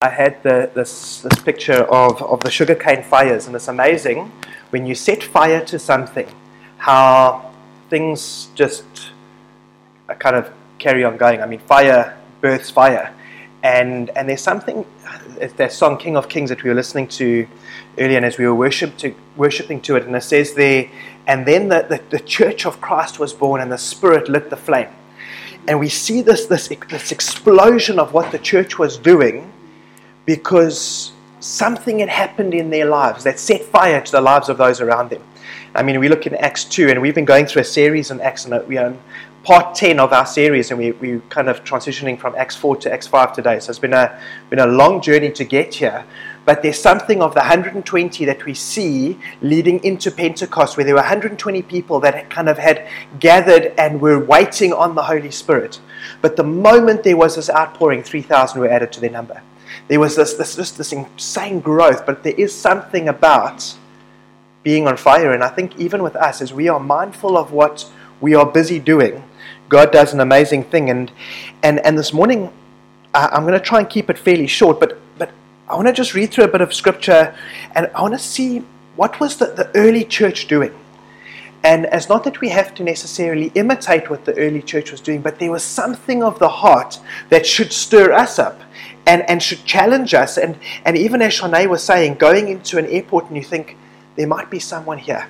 I had the, this, this picture of, of the sugarcane fires, and it's amazing when you set fire to something, how things just kind of carry on going. I mean, fire births fire. And, and there's something, that song King of Kings that we were listening to earlier, and as we were to, worshiping to it, and it says there, and then the, the, the church of Christ was born, and the Spirit lit the flame. And we see this, this, this explosion of what the church was doing because something had happened in their lives that set fire to the lives of those around them. I mean, we look in Acts 2, and we've been going through a series in Acts, and uh, we are in part 10 of our series, and we, we're kind of transitioning from Acts 4 to Acts 5 today. So it's been a, been a long journey to get here. But there's something of the 120 that we see leading into Pentecost, where there were 120 people that kind of had gathered and were waiting on the Holy Spirit. But the moment there was this outpouring, 3,000 were added to their number there was this, this, this, insane growth, but there is something about being on fire. And I think even with us, as we are mindful of what we are busy doing, God does an amazing thing. And, and, and this morning, uh, I'm going to try and keep it fairly short, but, but I want to just read through a bit of scripture and I want to see what was the, the early church doing. And it's not that we have to necessarily imitate what the early church was doing, but there was something of the heart that should stir us up and, and should challenge us. And, and even as Shanae was saying, going into an airport and you think, there might be someone here.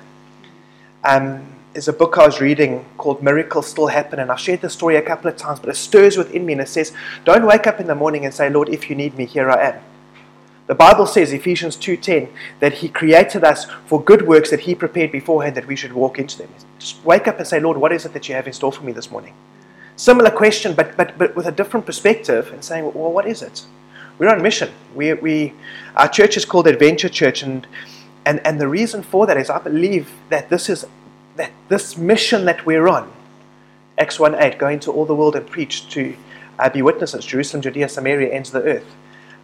Um, there's a book I was reading called Miracles Still Happen, and I've shared the story a couple of times, but it stirs within me and it says, Don't wake up in the morning and say, Lord, if you need me, here I am. The Bible says, Ephesians 2.10, that He created us for good works that He prepared beforehand that we should walk into them. Just wake up and say, Lord, what is it that you have in store for me this morning? Similar question, but, but, but with a different perspective and saying, well, what is it? We're on mission. We, we, our church is called Adventure Church, and, and, and the reason for that is I believe that this is that this mission that we're on, Acts 1 8, going to all the world and preach to uh, be witnesses, Jerusalem, Judea, Samaria, ends the earth.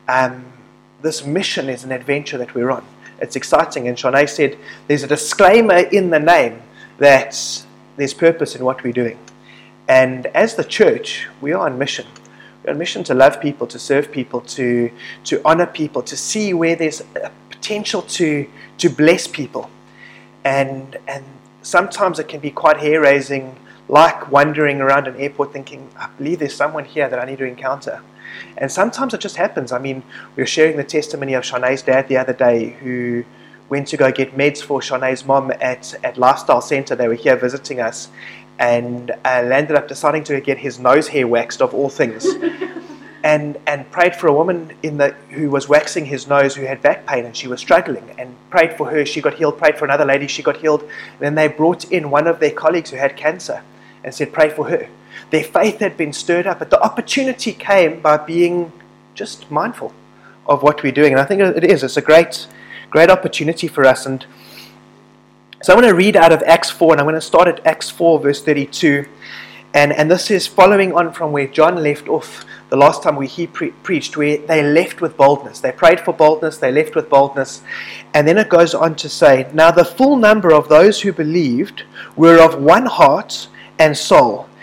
Um, this mission is an adventure that we're on. It's exciting. And Shanae said there's a disclaimer in the name that there's purpose in what we're doing. And as the church, we are on mission. We're on mission to love people, to serve people, to, to honor people, to see where there's a potential to, to bless people. And, and sometimes it can be quite hair raising, like wandering around an airport thinking, I believe there's someone here that I need to encounter. And sometimes it just happens. I mean, we were sharing the testimony of Shanae's dad the other day who went to go get meds for Shanae's mom at, at Lifestyle Center. They were here visiting us and uh, landed up deciding to get his nose hair waxed of all things. and, and prayed for a woman in the, who was waxing his nose who had back pain and she was struggling and prayed for her she got healed prayed for another lady she got healed and then they brought in one of their colleagues who had cancer and said pray for her their faith had been stirred up but the opportunity came by being just mindful of what we're doing and i think it is it's a great great opportunity for us and so I'm going to read out of Acts 4, and I'm going to start at Acts 4, verse 32. And, and this is following on from where John left off the last time we he pre- preached, where they left with boldness. They prayed for boldness, they left with boldness. And then it goes on to say, Now the full number of those who believed were of one heart and soul.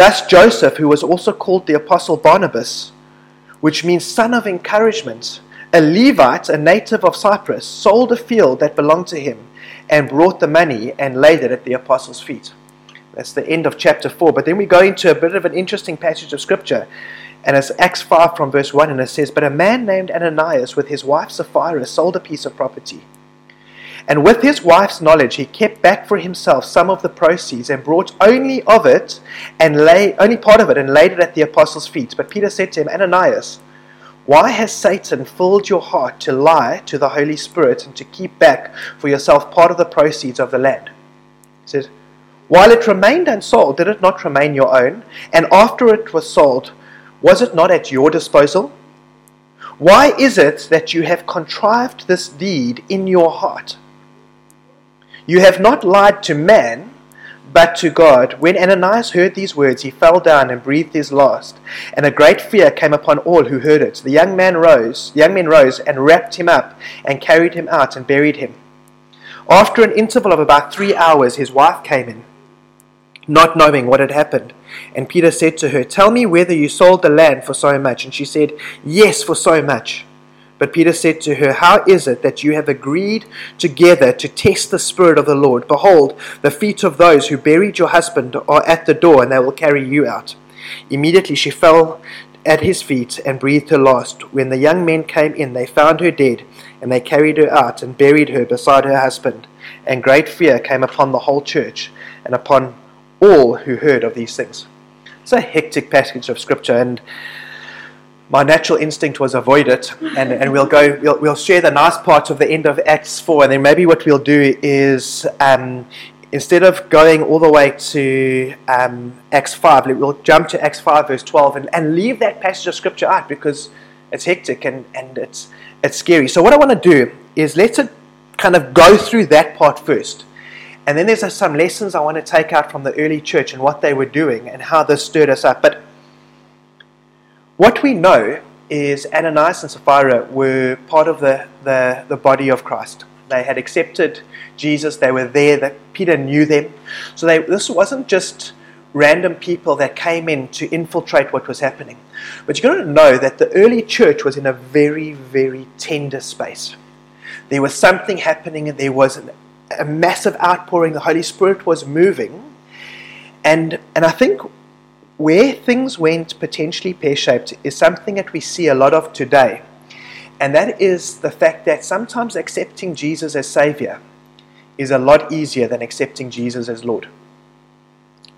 Thus Joseph, who was also called the apostle Barnabas, which means son of encouragement, a Levite, a native of Cyprus, sold a field that belonged to him and brought the money and laid it at the apostles' feet. That's the end of chapter 4. But then we go into a bit of an interesting passage of scripture. And it's Acts 5 from verse 1, and it says, But a man named Ananias with his wife Sapphira sold a piece of property. And with his wife's knowledge, he kept back for himself some of the proceeds and brought only of it and lay only part of it and laid it at the apostles' feet. But Peter said to him, Ananias, why has Satan filled your heart to lie to the Holy Spirit and to keep back for yourself part of the proceeds of the land? He said, While it remained unsold, did it not remain your own? And after it was sold, was it not at your disposal? Why is it that you have contrived this deed in your heart? You have not lied to man, but to God. When Ananias heard these words, he fell down and breathed his last, and a great fear came upon all who heard it. The young man rose, young men rose and wrapped him up and carried him out and buried him. After an interval of about three hours, his wife came in, not knowing what had happened. And Peter said to her, Tell me whether you sold the land for so much. And she said, Yes, for so much. But Peter said to her, How is it that you have agreed together to test the Spirit of the Lord? Behold, the feet of those who buried your husband are at the door, and they will carry you out. Immediately she fell at his feet and breathed her last. When the young men came in, they found her dead, and they carried her out and buried her beside her husband. And great fear came upon the whole church and upon all who heard of these things. It's a hectic passage of scripture, and my natural instinct was avoid it, and, and we'll go. We'll, we'll share the nice parts of the end of Acts four, and then maybe what we'll do is um, instead of going all the way to um, Acts five, we'll jump to Acts five verse twelve, and, and leave that passage of scripture out because it's hectic and, and it's it's scary. So what I want to do is let's kind of go through that part first. And then there's some lessons I want to take out from the early church and what they were doing and how this stirred us up. But what we know is Ananias and Sapphira were part of the, the, the body of Christ. They had accepted Jesus, they were there, that Peter knew them. So they, this wasn't just random people that came in to infiltrate what was happening. But you've got to know that the early church was in a very, very tender space. There was something happening, and there was an, a massive outpouring. The Holy Spirit was moving. And, and I think where things went potentially pear shaped is something that we see a lot of today. And that is the fact that sometimes accepting Jesus as Savior is a lot easier than accepting Jesus as Lord.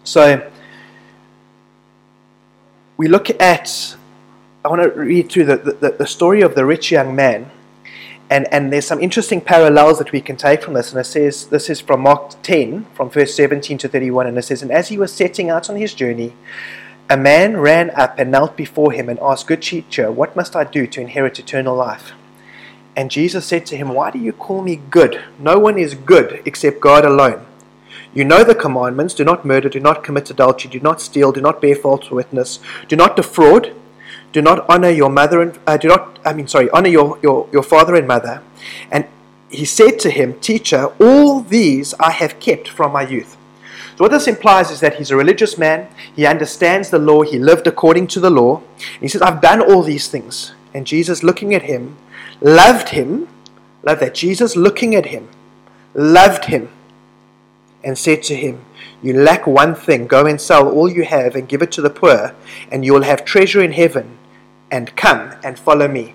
So we look at, I want to read through the, the, the story of the rich young man. And, and there's some interesting parallels that we can take from this. And it says, this is from Mark 10, from verse 17 to 31. And it says, And as he was setting out on his journey, a man ran up and knelt before him and asked, Good teacher, what must I do to inherit eternal life? And Jesus said to him, Why do you call me good? No one is good except God alone. You know the commandments do not murder, do not commit adultery, do not steal, do not bear false witness, do not defraud, do not honor your mother and uh, do not I mean sorry, honor your, your, your father and mother. And he said to him, Teacher, all these I have kept from my youth. So, what this implies is that he's a religious man, he understands the law, he lived according to the law. he says, I've done all these things. And Jesus, looking at him, loved him, loved that. Jesus, looking at him, loved him, and said to him, You lack one thing. Go and sell all you have and give it to the poor, and you will have treasure in heaven. And come and follow me.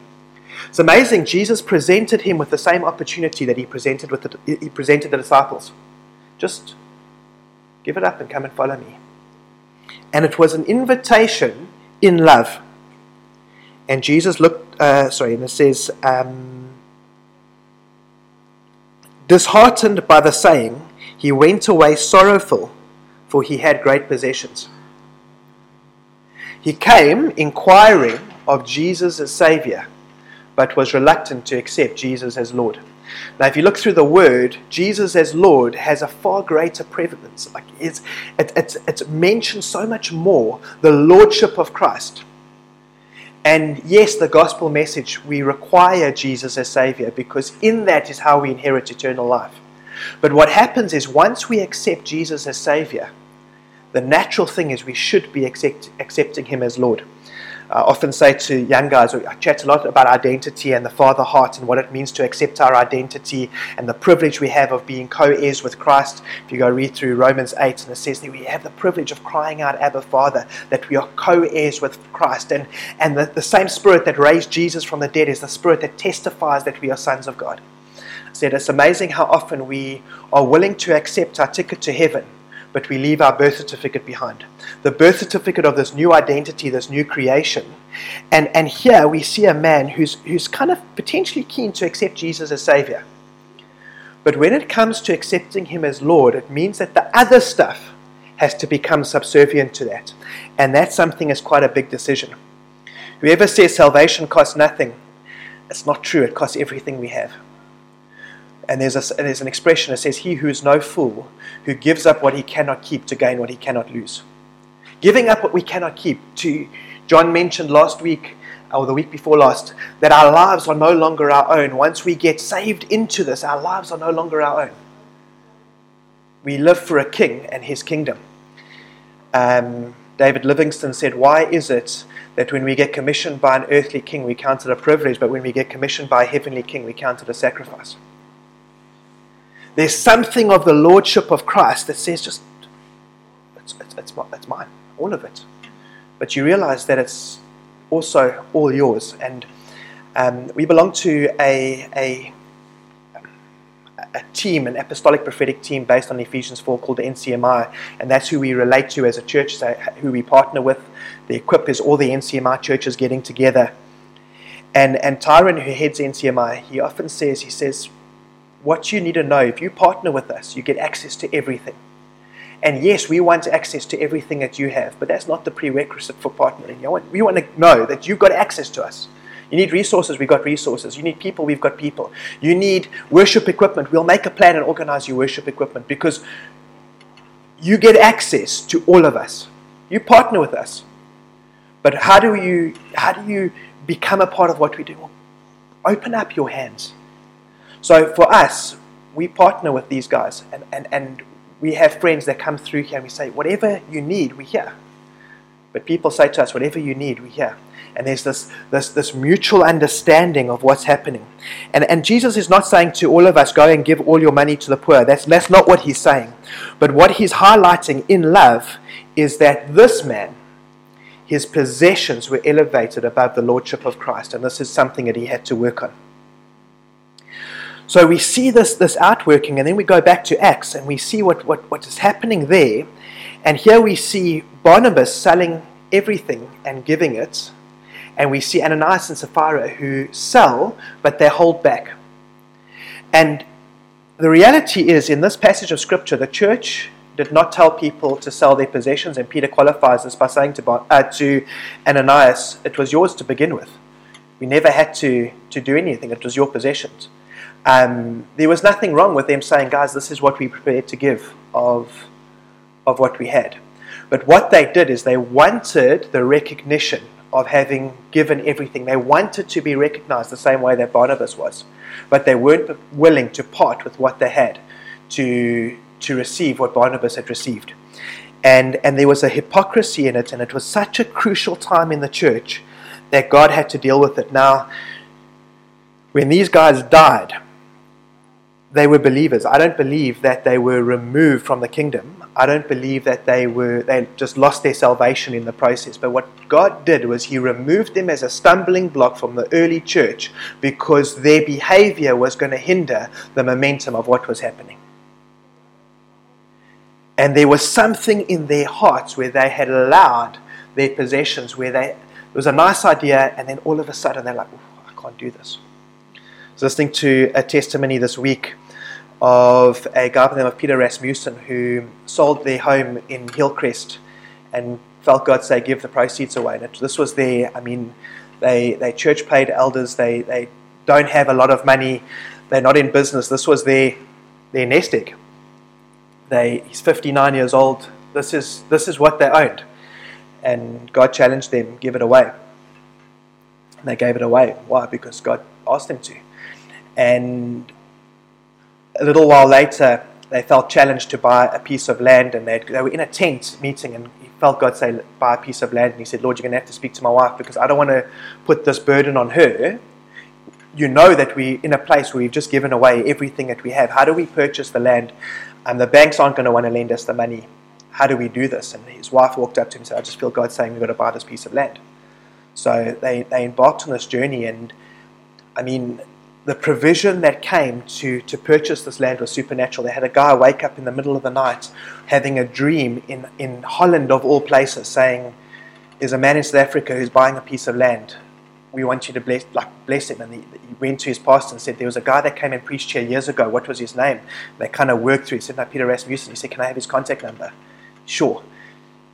It's amazing. Jesus presented him with the same opportunity that he presented with the, he presented the disciples. Just Give it up and come and follow me. And it was an invitation in love. And Jesus looked, uh, sorry, and it says, um, disheartened by the saying, he went away sorrowful, for he had great possessions. He came inquiring of Jesus as Savior, but was reluctant to accept Jesus as Lord. Now, if you look through the word, Jesus as Lord has a far greater prevalence. Like it's, it, it's, it's mentioned so much more the Lordship of Christ. And yes, the gospel message, we require Jesus as Savior because in that is how we inherit eternal life. But what happens is once we accept Jesus as Savior, the natural thing is we should be accept, accepting Him as Lord. I often say to young guys, oh, I chat a lot about identity and the Father heart and what it means to accept our identity and the privilege we have of being co heirs with Christ. If you go read through Romans 8, and it says that we have the privilege of crying out, Abba, Father, that we are co heirs with Christ. And, and the, the same Spirit that raised Jesus from the dead is the Spirit that testifies that we are sons of God. I said it's amazing how often we are willing to accept our ticket to heaven but we leave our birth certificate behind. The birth certificate of this new identity, this new creation. And, and here we see a man who's, who's kind of potentially keen to accept Jesus as Savior. But when it comes to accepting Him as Lord, it means that the other stuff has to become subservient to that. And that's something that's quite a big decision. Whoever says salvation costs nothing It's not true. It costs everything we have. And there's, a, there's an expression that says, He who is no fool, who gives up what he cannot keep to gain what he cannot lose. Giving up what we cannot keep. To John mentioned last week, or the week before last, that our lives are no longer our own. Once we get saved into this, our lives are no longer our own. We live for a king and his kingdom. Um, David Livingstone said, Why is it that when we get commissioned by an earthly king, we count it a privilege, but when we get commissioned by a heavenly king, we count it a sacrifice? There's something of the lordship of Christ that says, just, it's, it's, it's, it's mine, all of it. But you realize that it's also all yours. And um, we belong to a, a, a team, an apostolic prophetic team based on Ephesians 4 called the NCMI. And that's who we relate to as a church, who we partner with. The equip is all the NCMI churches getting together. And, and Tyron, who heads NCMI, he often says, he says, what you need to know if you partner with us, you get access to everything. And yes, we want access to everything that you have, but that's not the prerequisite for partnering. We want to know that you've got access to us. You need resources, we've got resources. You need people, we've got people. You need worship equipment, we'll make a plan and organize your worship equipment because you get access to all of us. You partner with us. But how do you how do you become a part of what we do? open up your hands. So for us, we partner with these guys and, and, and we have friends that come through here and we say, whatever you need, we're here. But people say to us, whatever you need, we're here. And there's this, this, this mutual understanding of what's happening. And, and Jesus is not saying to all of us, go and give all your money to the poor. That's, that's not what he's saying. But what he's highlighting in love is that this man, his possessions were elevated above the lordship of Christ. And this is something that he had to work on. So we see this, this outworking, and then we go back to Acts and we see what, what, what is happening there. And here we see Barnabas selling everything and giving it. And we see Ananias and Sapphira who sell, but they hold back. And the reality is, in this passage of Scripture, the church did not tell people to sell their possessions, and Peter qualifies this by saying to, uh, to Ananias, It was yours to begin with. We never had to, to do anything, it was your possessions. Um, there was nothing wrong with them saying, guys, this is what we prepared to give of, of what we had. But what they did is they wanted the recognition of having given everything. They wanted to be recognized the same way that Barnabas was. But they weren't willing to part with what they had to, to receive what Barnabas had received. And, and there was a hypocrisy in it, and it was such a crucial time in the church that God had to deal with it. Now, when these guys died, they were believers. I don't believe that they were removed from the kingdom. I don't believe that they were they just lost their salvation in the process. But what God did was he removed them as a stumbling block from the early church because their behavior was going to hinder the momentum of what was happening. And there was something in their hearts where they had allowed their possessions, where they it was a nice idea, and then all of a sudden they're like, I can't do this. Was listening to a testimony this week of a guy by the name of Peter Rasmussen who sold their home in Hillcrest and felt God say, give the proceeds away. And this was their, I mean, they, they church paid elders, they, they don't have a lot of money, they're not in business. This was their, their nest egg. They, he's 59 years old. This is, this is what they owned. And God challenged them, give it away. And they gave it away. Why? Because God asked them to. And a little while later, they felt challenged to buy a piece of land, and they were in a tent meeting, and he felt God say, "Buy a piece of land." And he said, "Lord, you're going to have to speak to my wife because I don't want to put this burden on her. You know that we're in a place where we've just given away everything that we have. How do we purchase the land? And the banks aren't going to want to lend us the money. How do we do this?" And his wife walked up to him and said, "I just feel God saying we've got to buy this piece of land." So they they embarked on this journey, and I mean the provision that came to, to purchase this land was supernatural. They had a guy wake up in the middle of the night having a dream in, in Holland, of all places, saying, There's a man in South Africa who's buying a piece of land. We want you to bless, like, bless him. And he, he went to his pastor and said, There was a guy that came and preached here years ago. What was his name? And they kind of worked through. He said, No, Peter Rasmussen. He said, Can I have his contact number? Sure.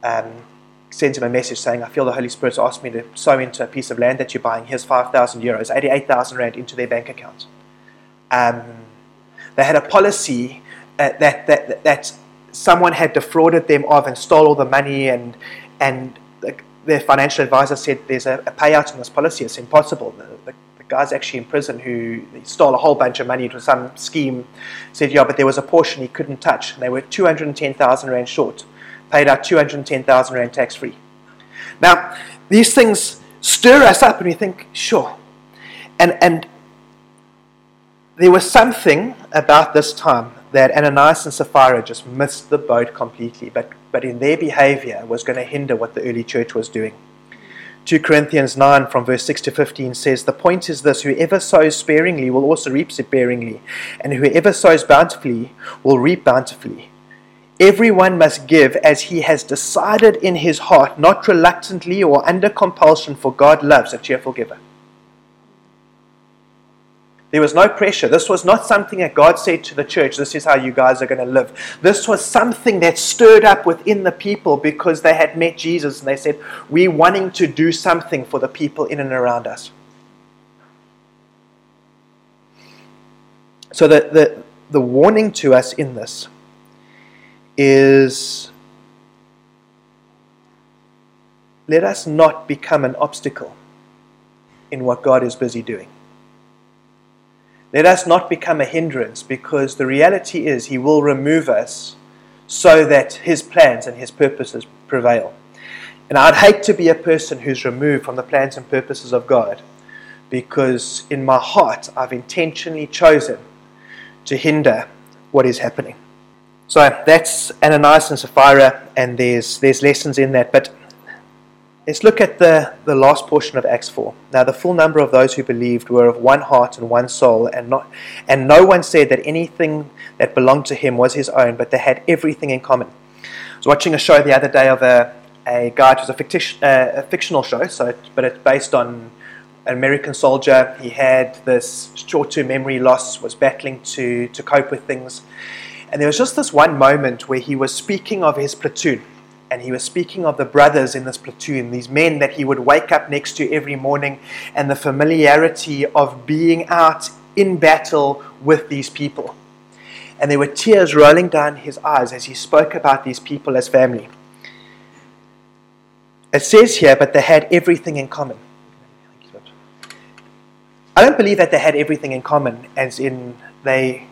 Um, sends him a message saying, I feel the Holy Spirit's asked me to sow into a piece of land that you're buying. Here's 5,000 euros, 88,000 rand into their bank account. Um, they had a policy uh, that, that, that someone had defrauded them of and stole all the money, and, and the, their financial advisor said there's a, a, payout on this policy. It's impossible. The, the, the, guy's actually in prison who stole a whole bunch of money to some scheme. Said, yeah, but there was a portion he couldn't touch. And they were 210,000 rand short. Paid out 210,000 rand tax free. Now, these things stir us up, and we think, sure. And, and there was something about this time that Ananias and Sapphira just missed the boat completely, but, but in their behavior was going to hinder what the early church was doing. 2 Corinthians 9 from verse 6 to 15 says, The point is this whoever sows sparingly will also reap sparingly, and whoever sows bountifully will reap bountifully. Everyone must give as he has decided in his heart, not reluctantly or under compulsion, for God loves a cheerful giver. There was no pressure. This was not something that God said to the church, this is how you guys are going to live. This was something that stirred up within the people because they had met Jesus and they said, We're wanting to do something for the people in and around us. So, the, the, the warning to us in this is let us not become an obstacle in what God is busy doing. Let us not become a hindrance because the reality is He will remove us so that His plans and His purposes prevail. And I'd hate to be a person who's removed from the plans and purposes of God because in my heart I've intentionally chosen to hinder what is happening. So that's Ananias and Sapphira, and there's, there's lessons in that. But Let's look at the, the last portion of Acts 4. Now, the full number of those who believed were of one heart and one soul, and, not, and no one said that anything that belonged to him was his own, but they had everything in common. I was watching a show the other day of a, a guy, it was a, ficti- uh, a fictional show, so but it's based on an American soldier. He had this short term memory loss, was battling to, to cope with things. And there was just this one moment where he was speaking of his platoon and he was speaking of the brothers in this platoon, these men that he would wake up next to every morning, and the familiarity of being out in battle with these people. And there were tears rolling down his eyes as he spoke about these people as family. It says here, but they had everything in common. I don't believe that they had everything in common, as in they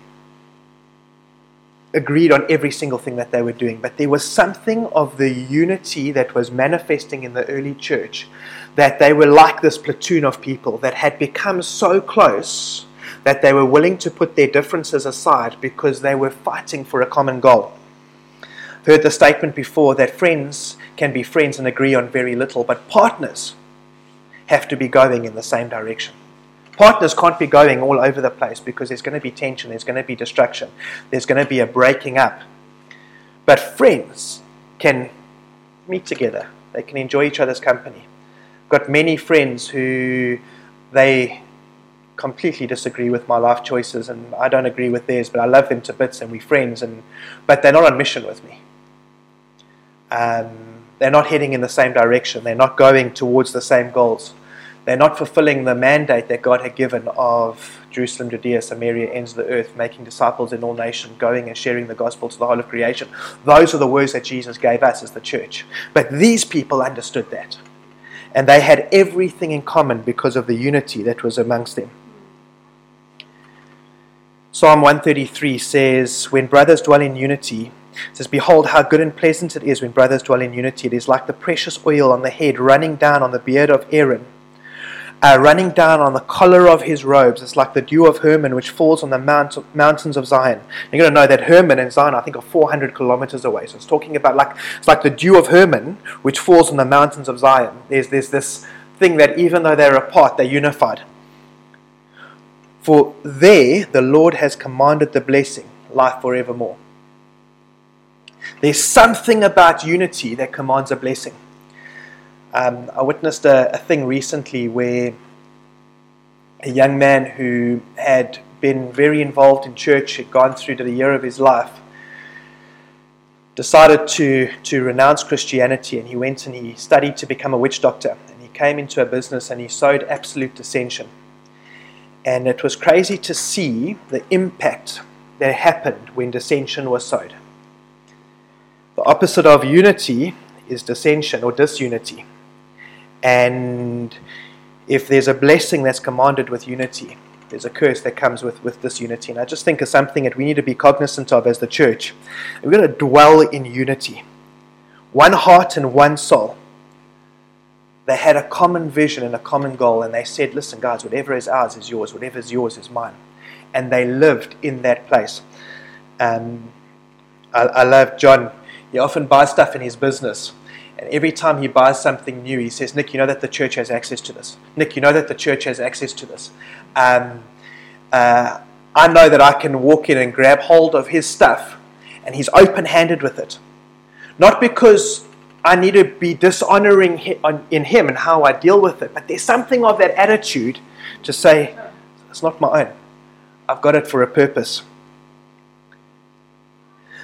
agreed on every single thing that they were doing, but there was something of the unity that was manifesting in the early church that they were like this platoon of people that had become so close that they were willing to put their differences aside because they were fighting for a common goal. Heard the statement before that friends can be friends and agree on very little, but partners have to be going in the same direction. Partners can't be going all over the place because there's going to be tension, there's going to be destruction, there's going to be a breaking up. But friends can meet together, they can enjoy each other's company. I've got many friends who they completely disagree with my life choices and I don't agree with theirs, but I love them to bits and we're friends, and, but they're not on mission with me. Um, they're not heading in the same direction, they're not going towards the same goals. They're not fulfilling the mandate that God had given of Jerusalem, Judea, Samaria, ends of the earth, making disciples in all nations, going and sharing the gospel to the whole of creation. Those are the words that Jesus gave us as the church. But these people understood that. And they had everything in common because of the unity that was amongst them. Psalm 133 says, When brothers dwell in unity, it says, Behold, how good and pleasant it is when brothers dwell in unity. It is like the precious oil on the head running down on the beard of Aaron uh, running down on the collar of his robes. It's like the dew of Hermon, which falls on the mount, mountains of Zion. You're going to know that Hermon and Zion, I think, are 400 kilometers away. So it's talking about like it's like the dew of Hermon, which falls on the mountains of Zion. There's there's this thing that even though they're apart, they're unified. For there the Lord has commanded the blessing, life forevermore. There's something about unity that commands a blessing. Um, I witnessed a, a, thing recently where a young man who had been very involved in church, had gone through the year of his life, decided to, to renounce Christianity and he went and he studied to become a witch doctor. And he came into a business and he sowed absolute dissension. And it was crazy to see the impact that happened when dissension was sowed. The opposite of unity is dissension or disunity. And if there's a blessing that's commanded with unity, there's a curse that comes with, with this unity. And I just think it's something that we need to be cognizant of as the church. We're going to dwell in unity. One heart and one soul. They had a common vision and a common goal, and they said, Listen, guys, whatever is ours is yours, whatever is yours is mine. And they lived in that place. Um, I, I love John. He often buys stuff in his business. And every time he buys something new, he says, Nick, you know that the church has access to this. Nick, you know that the church has access to this um, uh, I know that I can walk in and grab hold of his stuff, and he's open handed with it. Not because I need to be dishonoring in him and how I deal with it, but there's something of that attitude to say, it's not my own. I've got it for a purpose.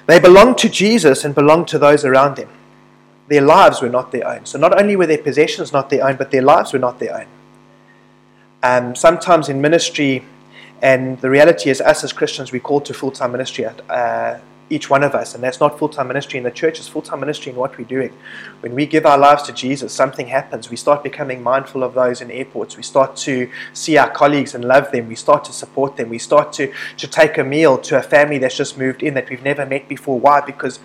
They belong to Jesus and belong to those around them. Their lives were not their own. So not only were their possessions not their own, but their lives were not their own. Um, sometimes in ministry, and the reality is, us as Christians, we call to full time ministry, uh, each one of us, and that's not full time ministry in the church, it's full time ministry in what we're doing. When we give our lives to Jesus, something happens. We start becoming mindful of those in airports. We start to see our colleagues and love them. We start to support them. We start to, to take a meal to a family that's just moved in that we've never met before. Why? Because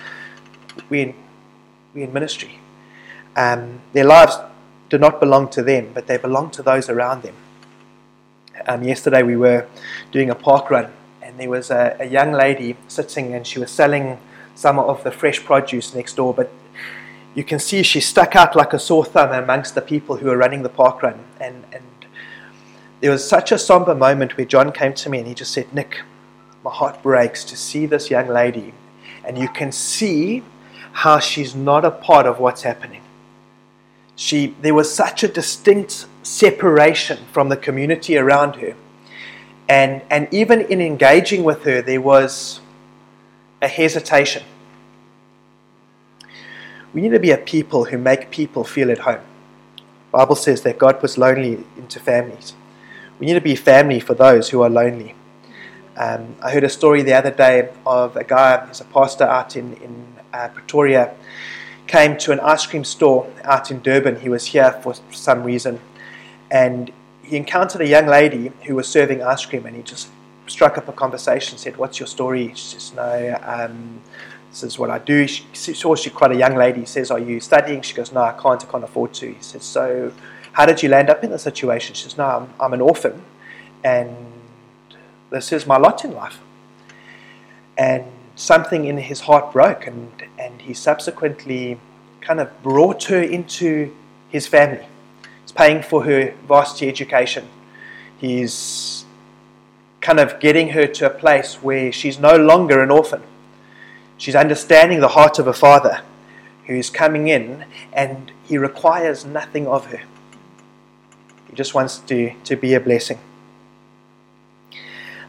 we're we're in ministry. Um, their lives do not belong to them, but they belong to those around them. Um, yesterday we were doing a park run, and there was a, a, young lady sitting, and she was selling some of the fresh produce next door. But you can see she stuck out like a sore thumb amongst the people who were running the park run. And, and there was such a somber moment where John came to me and he just said, Nick, my heart breaks to see this young lady, and you can see how she's not a part of what's happening. She, there was such a distinct separation from the community around her. And, and even in engaging with her, there was a hesitation. We need to be a people who make people feel at home. The Bible says that God puts lonely into families. We need to be family for those who are lonely. Um, I heard a story the other day of a guy, he's a pastor out in, in uh, Pretoria, came to an ice cream store out in Durban. He was here for some reason and he encountered a young lady who was serving ice cream, and he just struck up a conversation. Said, "What's your story?" She says, "No, um, this is what I do." She saw she's quite a young lady. He says, "Are you studying?" She goes, "No, I can't. I can't afford to." He says, "So, how did you land up in this situation?" She says, "No, I'm, I'm an orphan, and this is my lot in life." And something in his heart broke, and and he subsequently kind of brought her into his family He's paying for her varsity education. He's kind of getting her to a place where she's no longer an orphan. She's understanding the heart of a father who's coming in and he requires nothing of her. He just wants to, to be a blessing.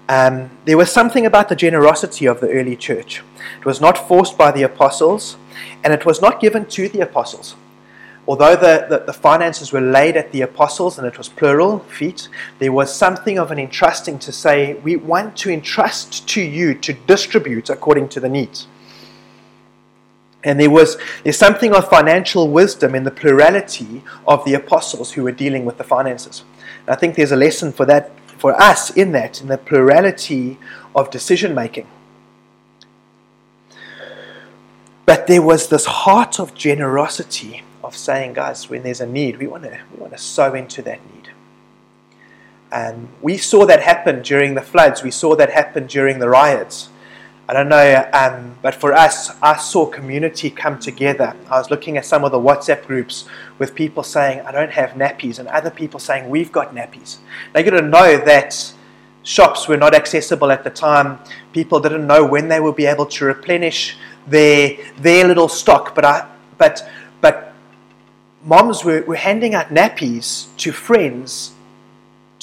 Um, there was something about the generosity of the early church. It was not forced by the apostles, and it was not given to the apostles although the, the, the, finances were laid at the apostles and it was plural feet, there was something of an entrusting to say, we want to entrust to you to distribute according to the needs. And there was there's something of financial wisdom in the plurality of the apostles who were dealing with the finances. And I think there's a lesson for that for us in that, in the plurality of decision making. But there was this heart of generosity of saying, guys, when there's a need, we want to we want to sow into that need. And we saw that happen during the floods. We saw that happen during the riots. I don't know, um, but for us, I saw community come together. I was looking at some of the WhatsApp groups with people saying, I don't have nappies, and other people saying, We've got nappies. They to know that shops were not accessible at the time. People didn't know when they would be able to replenish their, their little stock. But, I, but, but moms were, were handing out nappies to friends,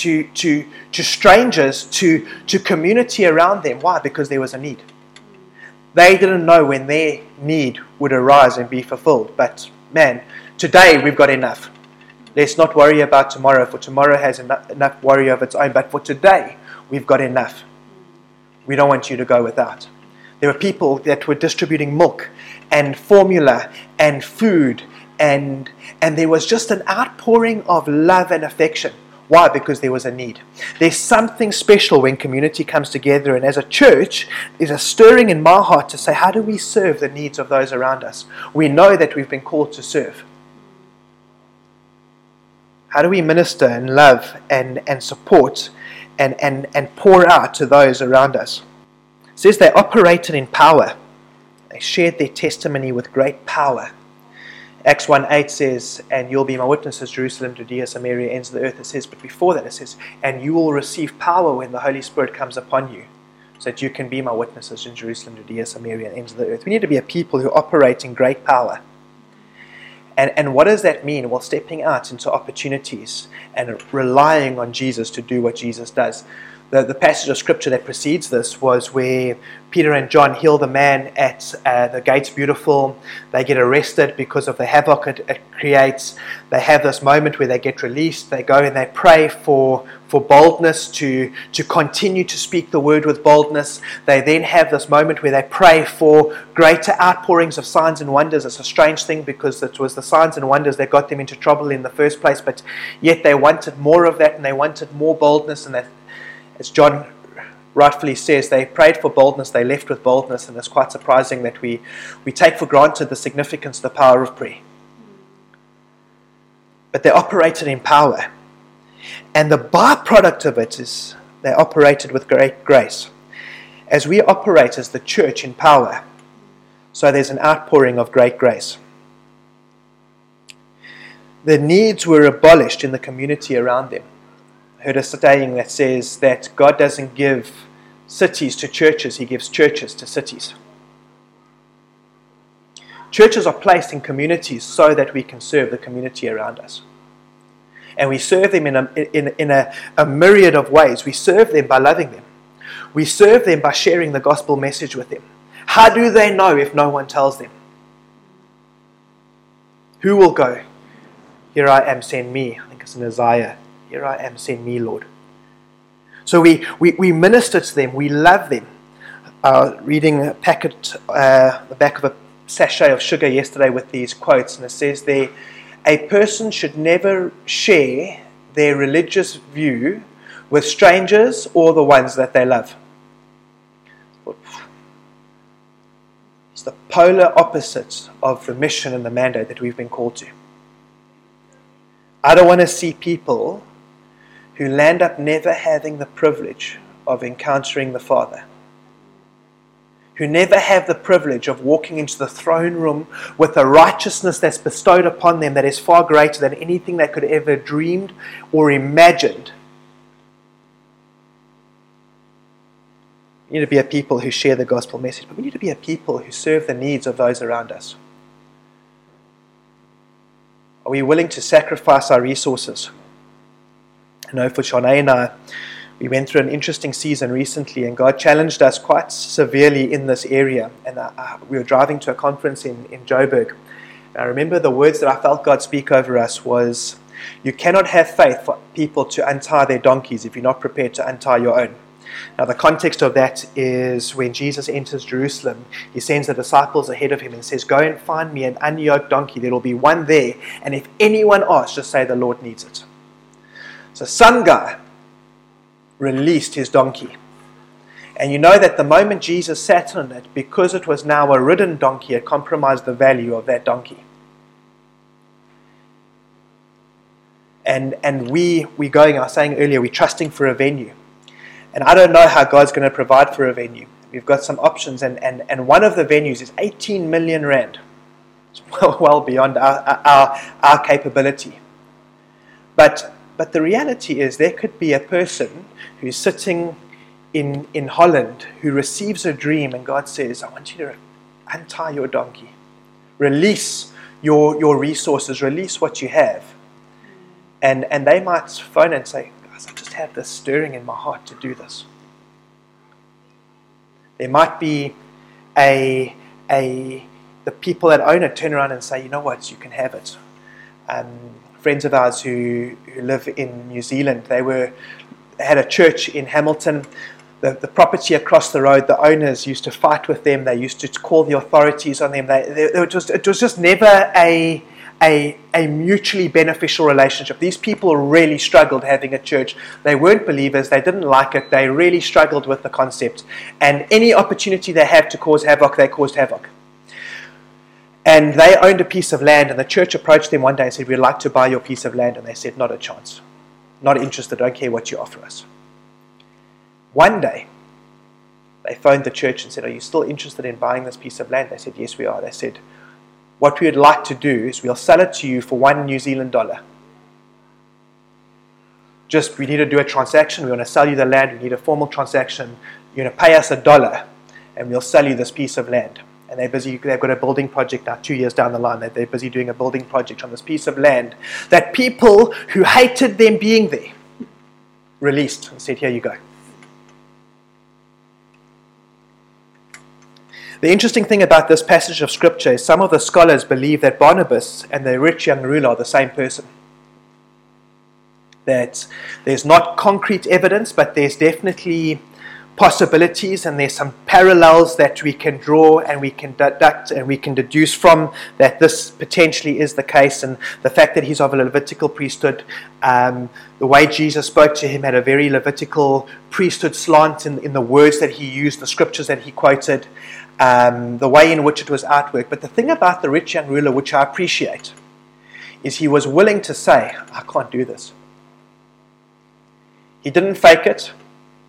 to, to, to strangers, to, to community around them. Why? Because there was a need. They didn't know when their need would arise and be fulfilled. But man, today we've got enough. Let's not worry about tomorrow, for tomorrow has enough, enough worry of its own. But for today, we've got enough. We don't want you to go without. There were people that were distributing milk and formula and food, and, and there was just an outpouring of love and affection. Why? Because there was a need. There's something special when community comes together, and as a church, there's a stirring in my heart to say, how do we serve the needs of those around us? We know that we've been called to serve. How do we minister and love and, and support and, and, and pour out to those around us? It says they operated in power. They shared their testimony with great power. Acts 1 8 says, And you'll be my witnesses, Jerusalem, Judea, Samaria, ends of the earth. It says, but before that it says, And you will receive power when the Holy Spirit comes upon you, so that you can be my witnesses in Jerusalem, Judea, Samaria, and ends of the earth. We need to be a people who operate in great power. And, and what does that mean? Well, stepping out into opportunities and relying on Jesus to do what Jesus does. The, the passage of scripture that precedes this was where Peter and John heal the man at uh, the Gates Beautiful. They get arrested because of the havoc it, it, creates. They have this moment where they get released. They go and they pray for, for boldness to, to continue to speak the word with boldness. They then have this moment where they pray for greater outpourings of signs and wonders. It's a strange thing because it was the signs and wonders that got them into trouble in the first place, but yet they wanted more of that and they wanted more boldness and they as John rightfully says, they prayed for boldness, they left with boldness, and it's quite surprising that we, we take for granted the significance, the power of prayer. But they operated in power. And the byproduct of it is they operated with great grace. As we operate as the church in power, so there's an outpouring of great grace. The needs were abolished in the community around them heard a saying that says that God doesn't give cities to churches, He gives churches to cities. Churches are placed in communities so that we can serve the community around us. And we serve them in a, in, in a, a myriad of ways. We serve them by loving them, we serve them by sharing the gospel message with them. How do they know if no one tells them? Who will go? Here I am, send me. I think it's in Isaiah here I am, send me, Lord. So we, we, we minister to them, we love them. Uh, reading a packet, uh, the back of a sachet of sugar yesterday with these quotes, and it says there, a person should never share their religious view with strangers or the ones that they love. It's the polar opposite of the mission and the mandate that we've been called to. I don't want to see people who land up never having the privilege of encountering the Father, who never have the privilege of walking into the throne room with a righteousness that's bestowed upon them that is far greater than anything they could ever dreamed or imagined. We need to be a people who share the gospel message, but we need to be a people who serve the needs of those around us. Are we willing to sacrifice our resources? I know for Shanae and I, we went through an interesting season recently, and God challenged us quite severely in this area. And uh, uh, we were driving to a conference in, in Joburg. And I remember the words that I felt God speak over us was, You cannot have faith for people to untie their donkeys if you're not prepared to untie your own. Now, the context of that is when Jesus enters Jerusalem, he sends the disciples ahead of him and says, Go and find me an unyoked donkey. There will be one there. And if anyone asks, just say the Lord needs it. So some guy released his donkey. And you know that the moment Jesus sat on it, because it was now a ridden donkey, it compromised the value of that donkey. And, and we, we going, I was saying earlier, we're trusting for a venue. And I don't know how God's going to provide for a venue. We've got some options, and, and, and one of the venues is 18 million rand. It's well, well beyond our, our, our capability. But but the reality is, there could be a person who's sitting in, in Holland who receives a dream, and God says, I want you to untie your donkey, release your, your resources, release what you have. And, and they might phone and say, Guys, I just have this stirring in my heart to do this. There might be a, a, the people that own it turn around and say, you know what, you can have it. Um, friends of ours who, who live in New Zealand, they were had a church in Hamilton. The, the property across the road, the owners used to fight with them. They used to call the authorities on them. They, they, it, was, it was just never a, a, a mutually beneficial relationship. These people really struggled having a church. They weren't believers, they didn't like it, they really struggled with the concept. And any opportunity they had to cause havoc, they caused havoc. And they owned a piece of land, and the church approached them one day and said, We'd like to buy your piece of land. And they said, Not a chance. Not interested, don't care what you offer us. One day, they phoned the church and said, Are you still interested in buying this piece of land? They said, Yes, we are. They said, What we would like to do is we'll sell it to you for one New Zealand dollar. Just, we need to do a transaction. We want to sell you the land. We need a formal transaction. You're going to pay us a dollar, and we'll sell you this piece of land and they're busy, they've got a building project now, two years down the line, they're busy doing a building project on this piece of land that people who hated them being there released and said, Here you go. The interesting thing about this passage of Scripture is some of the scholars believe that Barnabas and the rich young ruler are the same person. That there's not concrete evidence, but there's definitely possibilities and there's some parallels that we can draw and we can deduct and we can deduce from that this potentially is the case. And the fact that he's of a Levitical priesthood um, the way Jesus spoke to him had a very Levitical priesthood slant in, in the words that he used the scriptures that he quoted um, the way in which it was artwork. but the thing about the rich young ruler which I appreciate is he was willing to say I can't do this. He didn't fake it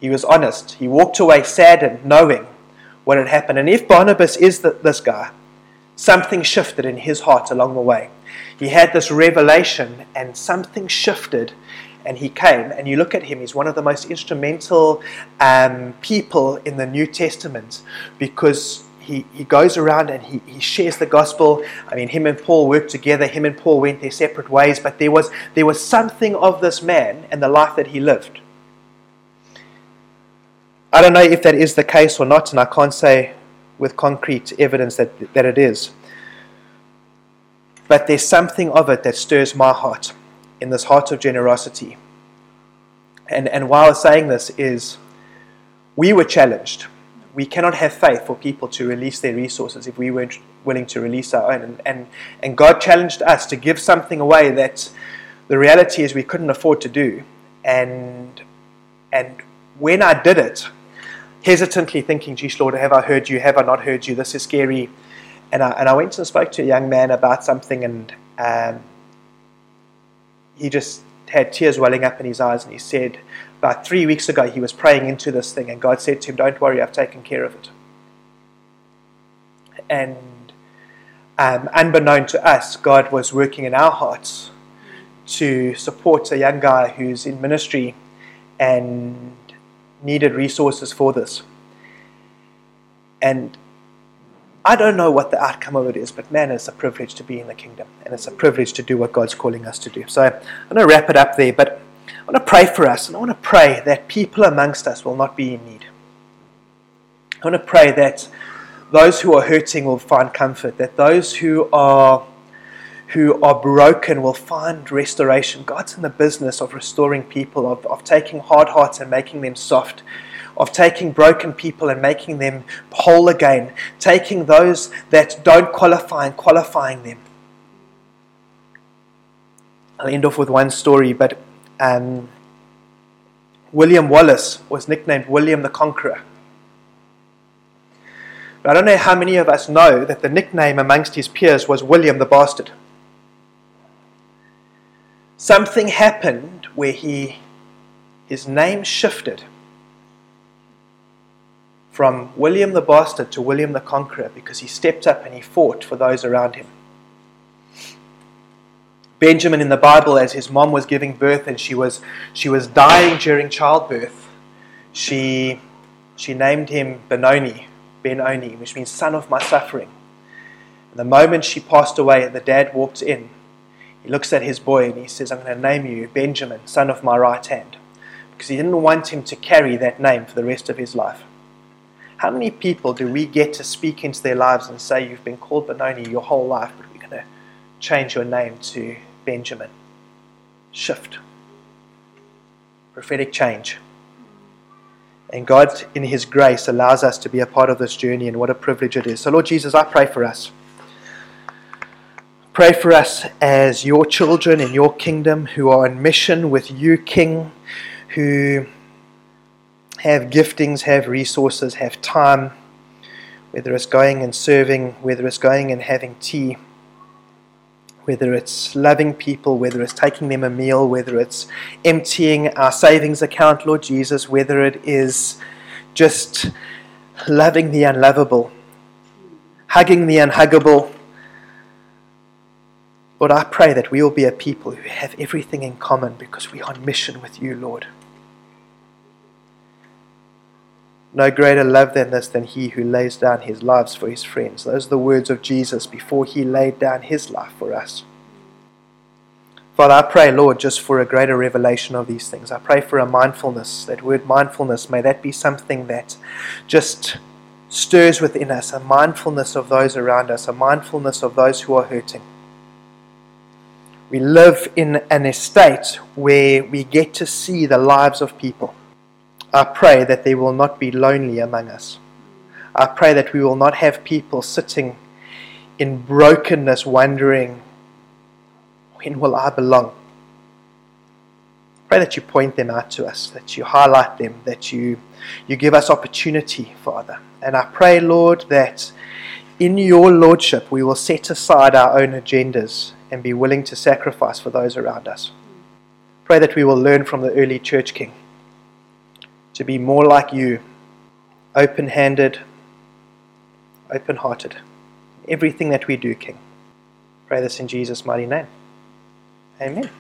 he was honest. He walked away saddened, knowing what had happened. And if Barnabas is the, this guy, something shifted in his heart along the way. He had this revelation, and something shifted, and he came. And you look at him, he's one of the most instrumental um, people in the New Testament because he, he goes around and he, he shares the gospel. I mean, him and Paul worked together, him and Paul went their separate ways, but there was, there was something of this man and the life that he lived I don't know if that is the case or not, and I can't say with concrete evidence that, that it is. But there's something of it that stirs my heart in this heart of generosity. And, and why I was saying this is we were challenged. We cannot have faith for people to release their resources if we weren't willing to release our own. And, and, and God challenged us to give something away that the reality is we couldn't afford to do. And, and when I did it, hesitantly thinking, geez, Lord, have I heard you? Have I not heard you? This is scary. And I, and I went and spoke to a young man about something, and um, he just had tears welling up in his eyes, and he said, about three weeks ago, he was praying into this thing, and God said to him, Don't worry, I've taken care of it. And um, unbeknown to us, God was working in our hearts to support a young guy who's in ministry and needed resources for this. And I don't know what the outcome of it is, but man, it's a privilege to be in the kingdom, and it's a privilege to do what God's calling us to do. So I'm going to wrap it up there, but I want to pray for us, and I want to pray that people amongst us will not be in need. I want to pray that those who are hurting will find comfort, that those who are who are broken will find restoration. God's in the business of restoring people, of, of taking hard hearts and making them soft, of taking broken people and making them whole again, taking those that don't qualify and qualifying them. I'll end off with one story, but um, William Wallace was nicknamed William the Conqueror. But I don't know how many of us know that the nickname amongst his peers was William the Bastard something happened where he his name shifted from William the Bastard to William the Conqueror because he stepped up and he fought for those around him. Benjamin in the Bible, as his mom was giving birth and she was she was dying during childbirth, she she named him Benoni, Benoni, which means son of my suffering. And the moment she passed away the dad walked in, he looks at his boy and he says, I'm going to name you Benjamin, son of my right hand, because he didn't want him to carry that name for the rest of his life. How many people do we get to speak into their lives and say, You've been called Benoni your whole life, but we're going to change your name to Benjamin? Shift. Prophetic change. And God, in His grace, allows us to be a part of this journey, and what a privilege it is. So, Lord Jesus, I pray for us. Pray for us as your children in your kingdom who are on mission with you, King, who have giftings, have resources, have time, whether it's going and serving, whether it's going and having tea, whether it's loving people, whether it's taking them a meal, whether it's emptying our savings account, Lord Jesus, whether it is just loving the unlovable, hugging the unhuggable Lord, I pray that we will be a people who have everything in common because we are on mission with you, Lord. No greater love than this than he who lays down his lives for his friends. Those are the words of Jesus before he laid down his life for us. Father, I pray, Lord, just for a greater revelation of these things. I pray for a mindfulness. That word mindfulness, may that be something that just stirs within us a mindfulness of those around us, a mindfulness of those who are hurting. We live in an estate where we get to see the lives of people. I pray that there will not be lonely among us. I pray that we will not have people sitting in brokenness wondering, when will I belong? Pray that you point them out to us, that you highlight them, that you, you give us opportunity, Father. And I pray, Lord, that in your Lordship we will set aside our own agendas and be willing to sacrifice for those around us. Pray that we will learn from the early church king to be more like you, open handed, open hearted. Everything that we do, King. Pray this in Jesus' mighty name. Amen.